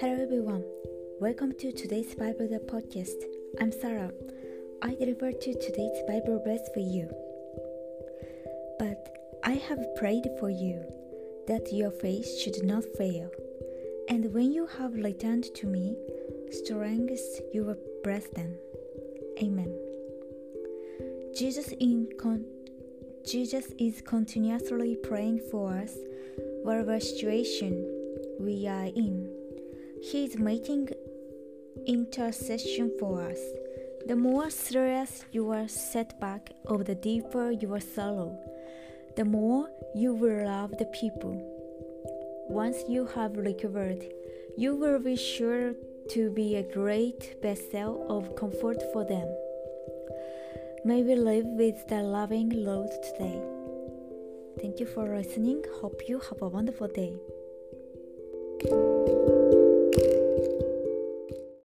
Hello everyone. Welcome to today's Bible podcast. I'm Sarah. I deliver to today's Bible verse for you. But I have prayed for you that your faith should not fail. And when you have returned to me, strengthen your brethren. Amen. Jesus in con- Jesus is continuously praying for us, whatever situation we are in. He is making intercession for us. The more serious your setback, or the deeper your sorrow, the more you will love the people. Once you have recovered, you will be sure to be a great vessel of comfort for them. May we live with the loving Lord today. Thank you for listening. Hope you have a wonderful day.